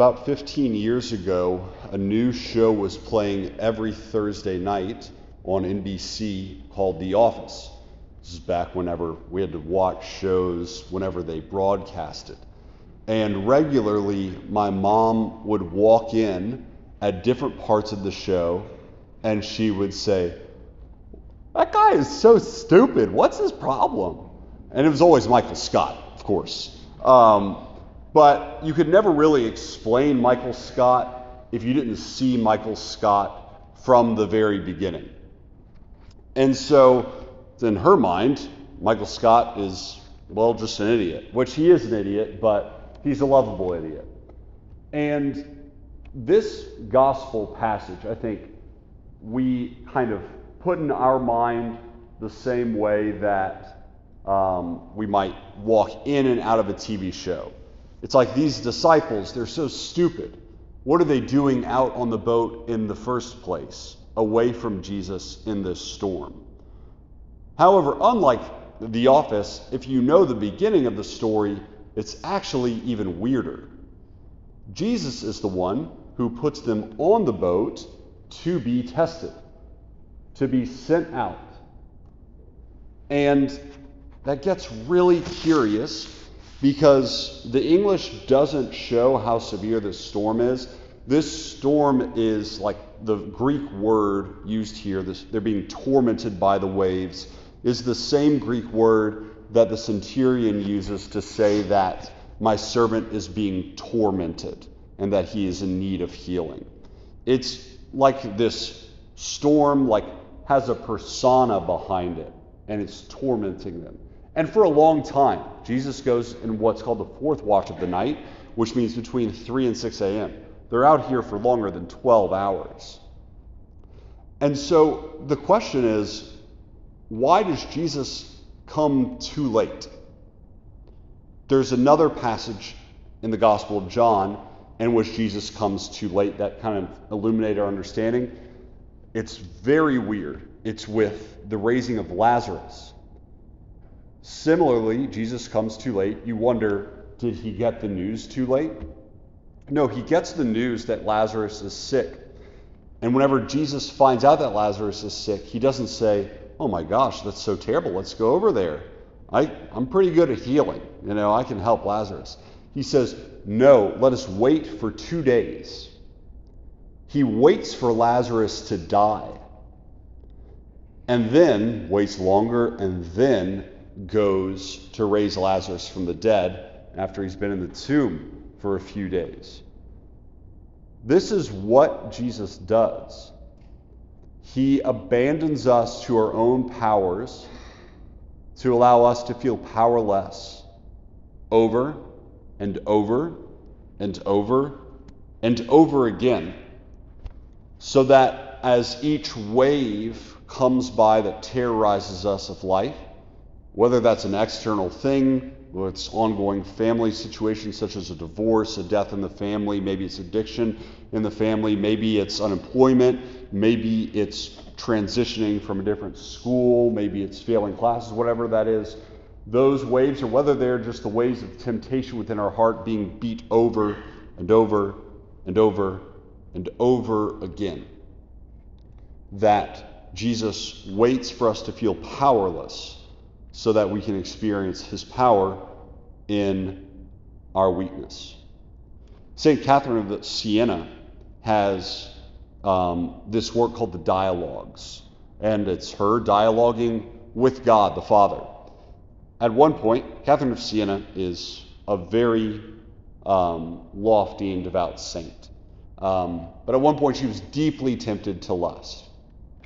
about 15 years ago, a new show was playing every Thursday night on NBC called The Office. This is back whenever we had to watch shows whenever they broadcasted. And regularly, my mom would walk in at different parts of the show and she would say, That guy is so stupid. What's his problem? And it was always Michael Scott, of course. Um, but you could never really explain Michael Scott if you didn't see Michael Scott from the very beginning. And so, in her mind, Michael Scott is, well, just an idiot, which he is an idiot, but he's a lovable idiot. And this gospel passage, I think, we kind of put in our mind the same way that um, we might walk in and out of a TV show. It's like these disciples, they're so stupid. What are they doing out on the boat in the first place, away from Jesus in this storm? However, unlike The Office, if you know the beginning of the story, it's actually even weirder. Jesus is the one who puts them on the boat to be tested, to be sent out. And that gets really curious because the English doesn't show how severe this storm is. This storm is like the Greek word used here, this, they're being tormented by the waves, is the same Greek word that the centurion uses to say that my servant is being tormented and that he is in need of healing. It's like this storm like has a persona behind it and it's tormenting them. And for a long time, Jesus goes in what's called the fourth watch of the night, which means between 3 and 6 a.m. They're out here for longer than 12 hours. And so the question is why does Jesus come too late? There's another passage in the Gospel of John in which Jesus comes too late that kind of illuminate our understanding. It's very weird. It's with the raising of Lazarus. Similarly, Jesus comes too late. You wonder, did he get the news too late? No, he gets the news that Lazarus is sick. And whenever Jesus finds out that Lazarus is sick, he doesn't say, Oh my gosh, that's so terrible. Let's go over there. I, I'm pretty good at healing. You know, I can help Lazarus. He says, No, let us wait for two days. He waits for Lazarus to die and then waits longer and then goes to raise Lazarus from the dead after he's been in the tomb for a few days. This is what Jesus does. He abandons us to our own powers to allow us to feel powerless over and over and over and over again, so that as each wave comes by that terrorizes us of life, whether that's an external thing, or it's ongoing family situations such as a divorce, a death in the family, maybe it's addiction in the family, maybe it's unemployment, maybe it's transitioning from a different school, maybe it's failing classes, whatever that is. Those waves, or whether they're just the waves of temptation within our heart being beat over and over and over and over again, that Jesus waits for us to feel powerless so that we can experience his power in our weakness. St. Catherine of Siena has um, this work called the Dialogues, and it's her dialoguing with God the Father. At one point, Catherine of Siena is a very um, lofty and devout saint. Um, but at one point, she was deeply tempted to lust,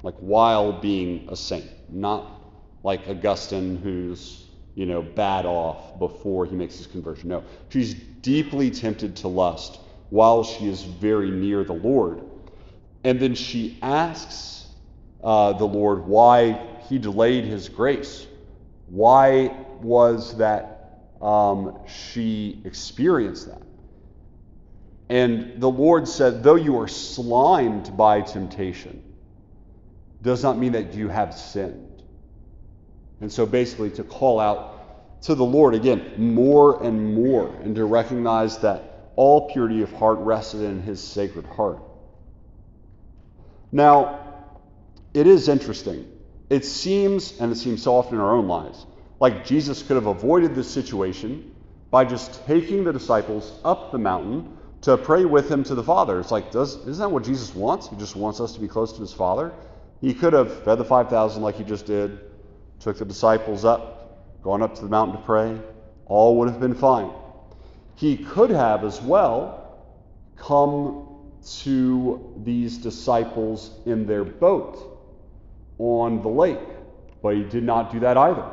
like while being a saint, not like Augustine, who's you know bad off before he makes his conversion. No, she's deeply tempted to lust while she is very near the Lord, and then she asks uh, the Lord why he delayed his grace. Why was that um, she experienced that? And the Lord said, though you are slimed by temptation, does not mean that you have sinned. And so basically, to call out to the Lord again more and more, and to recognize that all purity of heart rested in his sacred heart. Now, it is interesting. It seems, and it seems so often in our own lives, like Jesus could have avoided this situation by just taking the disciples up the mountain to pray with him to the Father. It's like, does, isn't that what Jesus wants? He just wants us to be close to his Father. He could have fed the 5,000 like he just did, took the disciples up, gone up to the mountain to pray. All would have been fine. He could have as well come to these disciples in their boat on the lake, but he did not do that either.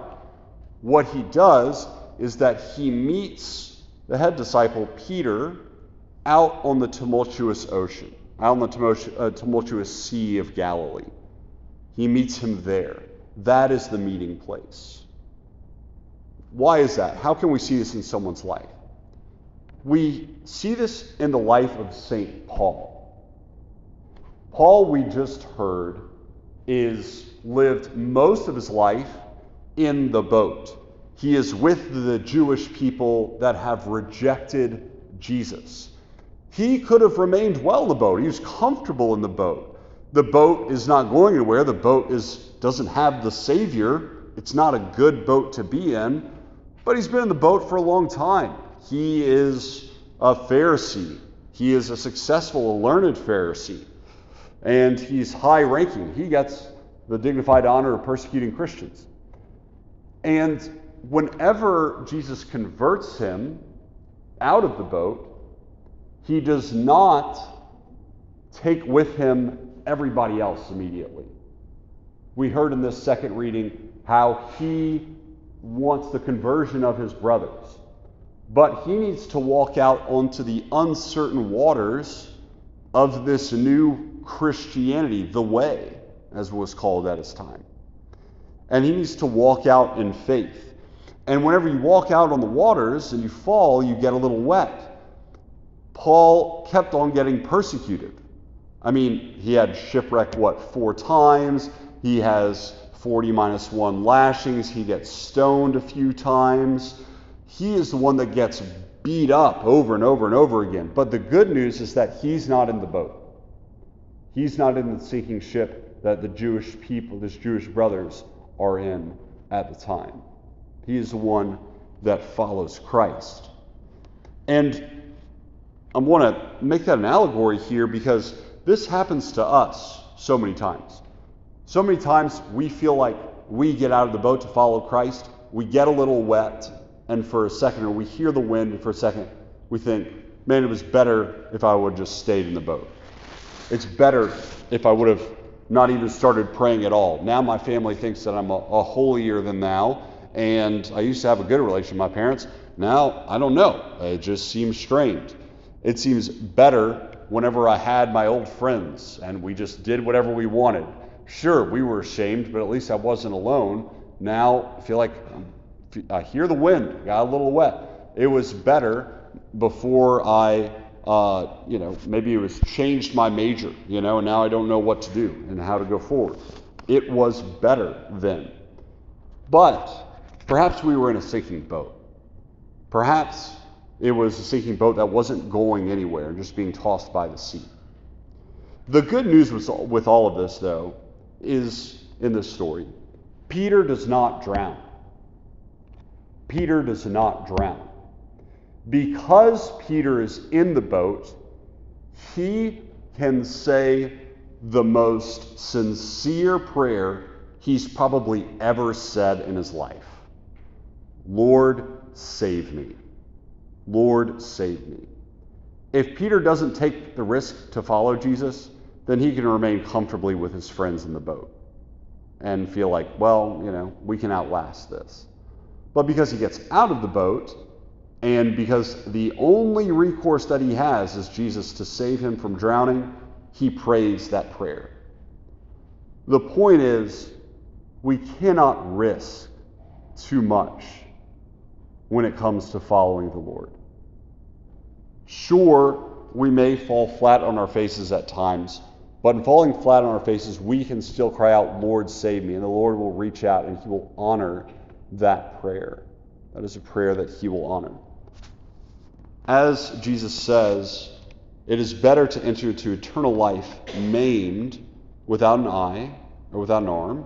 What he does is that he meets the head disciple, Peter, out on the tumultuous ocean, out on the uh, tumultuous Sea of Galilee. He meets him there. That is the meeting place. Why is that? How can we see this in someone's life? We see this in the life of St. Paul. Paul, we just heard, is lived most of his life in the boat. He is with the Jewish people that have rejected Jesus. He could have remained well in the boat. He was comfortable in the boat. The boat is not going anywhere. The boat is doesn't have the Savior. It's not a good boat to be in. But he's been in the boat for a long time. He is a Pharisee. He is a successful, learned Pharisee. And he's high ranking. He gets the dignified honor of persecuting Christians. And whenever Jesus converts him out of the boat, he does not take with him everybody else immediately. We heard in this second reading how he wants the conversion of his brothers, but he needs to walk out onto the uncertain waters of this new Christianity, the way, as was called at his time. And he needs to walk out in faith. And whenever you walk out on the waters and you fall, you get a little wet. Paul kept on getting persecuted. I mean, he had shipwrecked, what, four times? He has 40 minus one lashings. He gets stoned a few times. He is the one that gets beat up over and over and over again. But the good news is that he's not in the boat. He's not in the sinking ship that the Jewish people, his Jewish brothers, are in at the time. He is the one that follows Christ. And I want to make that an allegory here because this happens to us so many times. So many times we feel like we get out of the boat to follow Christ, we get a little wet, and for a second, or we hear the wind, and for a second, we think, man, it was better if I would have just stayed in the boat. It's better if I would have not even started praying at all. Now my family thinks that I'm a, a holier than thou, and I used to have a good relation with my parents. Now I don't know. It just seems strained. It seems better whenever I had my old friends and we just did whatever we wanted. Sure, we were ashamed, but at least I wasn't alone. Now I feel like I hear the wind, got a little wet. It was better before I, uh, you know, maybe it was changed my major, you know, and now I don't know what to do and how to go forward. It was better then. But perhaps we were in a sinking boat. Perhaps it was a sinking boat that wasn't going anywhere, just being tossed by the sea. The good news with all of this, though, is in this story Peter does not drown. Peter does not drown. Because Peter is in the boat, he can say the most sincere prayer he's probably ever said in his life Lord, save me. Lord, save me. If Peter doesn't take the risk to follow Jesus, then he can remain comfortably with his friends in the boat and feel like, well, you know, we can outlast this. But because he gets out of the boat, and because the only recourse that he has is Jesus to save him from drowning, he prays that prayer. The point is, we cannot risk too much when it comes to following the Lord. Sure, we may fall flat on our faces at times, but in falling flat on our faces, we can still cry out, Lord, save me. And the Lord will reach out and He will honor that prayer. That is a prayer that He will honor. As Jesus says, it is better to enter into eternal life maimed without an eye or without an arm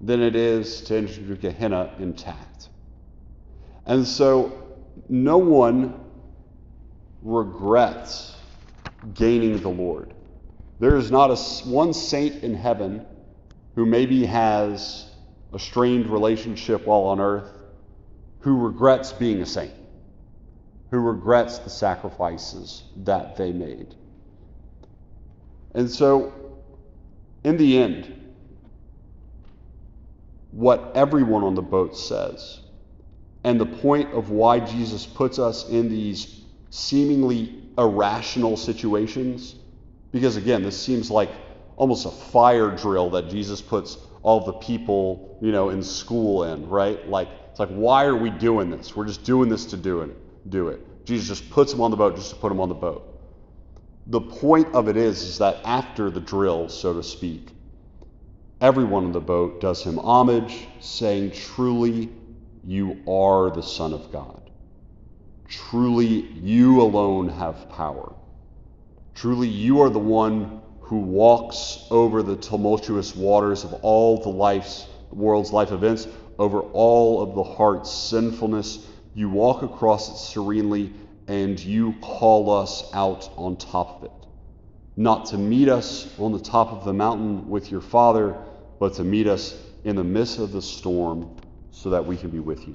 than it is to enter into Gehenna intact. And so no one regrets gaining the Lord. There is not a, one saint in heaven who maybe has a strained relationship while on earth who regrets being a saint, who regrets the sacrifices that they made. And so, in the end, what everyone on the boat says, and the point of why Jesus puts us in these seemingly irrational situations, because again, this seems like almost a fire drill that Jesus puts all the people, you know, in school in, right? Like, it's like, why are we doing this? We're just doing this to do it. Do it. Jesus just puts them on the boat just to put them on the boat. The point of it is, is that after the drill, so to speak, everyone in the boat does him homage, saying, Truly, you are the Son of God. Truly, you alone have power. Truly, you are the one who walks over the tumultuous waters of all the life's world's life events, over all of the heart's sinfulness. You walk across it serenely and you call us out on top of it. Not to meet us on the top of the mountain with your Father, but to meet us in the midst of the storm so that we can be with you.